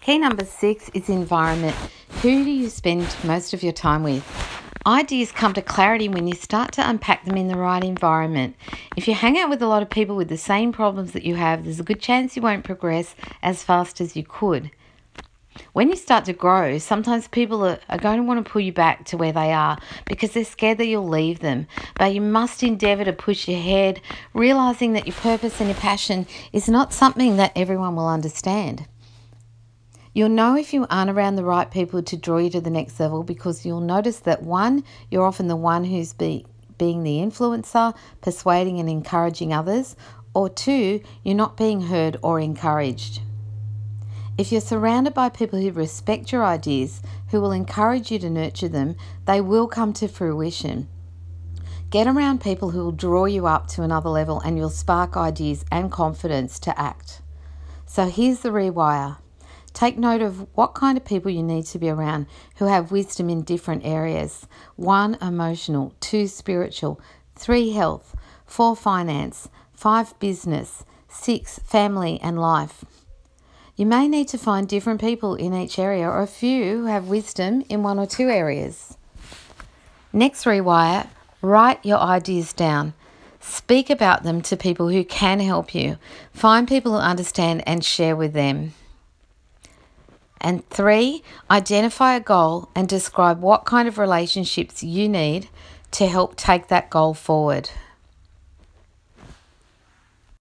Key number six is environment. Who do you spend most of your time with? Ideas come to clarity when you start to unpack them in the right environment. If you hang out with a lot of people with the same problems that you have, there's a good chance you won't progress as fast as you could. When you start to grow, sometimes people are, are going to want to pull you back to where they are because they're scared that you'll leave them. But you must endeavour to push ahead, realizing that your purpose and your passion is not something that everyone will understand. You'll know if you aren't around the right people to draw you to the next level because you'll notice that one, you're often the one who's be, being the influencer, persuading and encouraging others, or two, you're not being heard or encouraged. If you're surrounded by people who respect your ideas, who will encourage you to nurture them, they will come to fruition. Get around people who will draw you up to another level and you'll spark ideas and confidence to act. So here's the rewire. Take note of what kind of people you need to be around who have wisdom in different areas. One, emotional. Two, spiritual. Three, health. Four, finance. Five, business. Six, family and life. You may need to find different people in each area or a few who have wisdom in one or two areas. Next rewire, write your ideas down. Speak about them to people who can help you. Find people who understand and share with them. And three, identify a goal and describe what kind of relationships you need to help take that goal forward.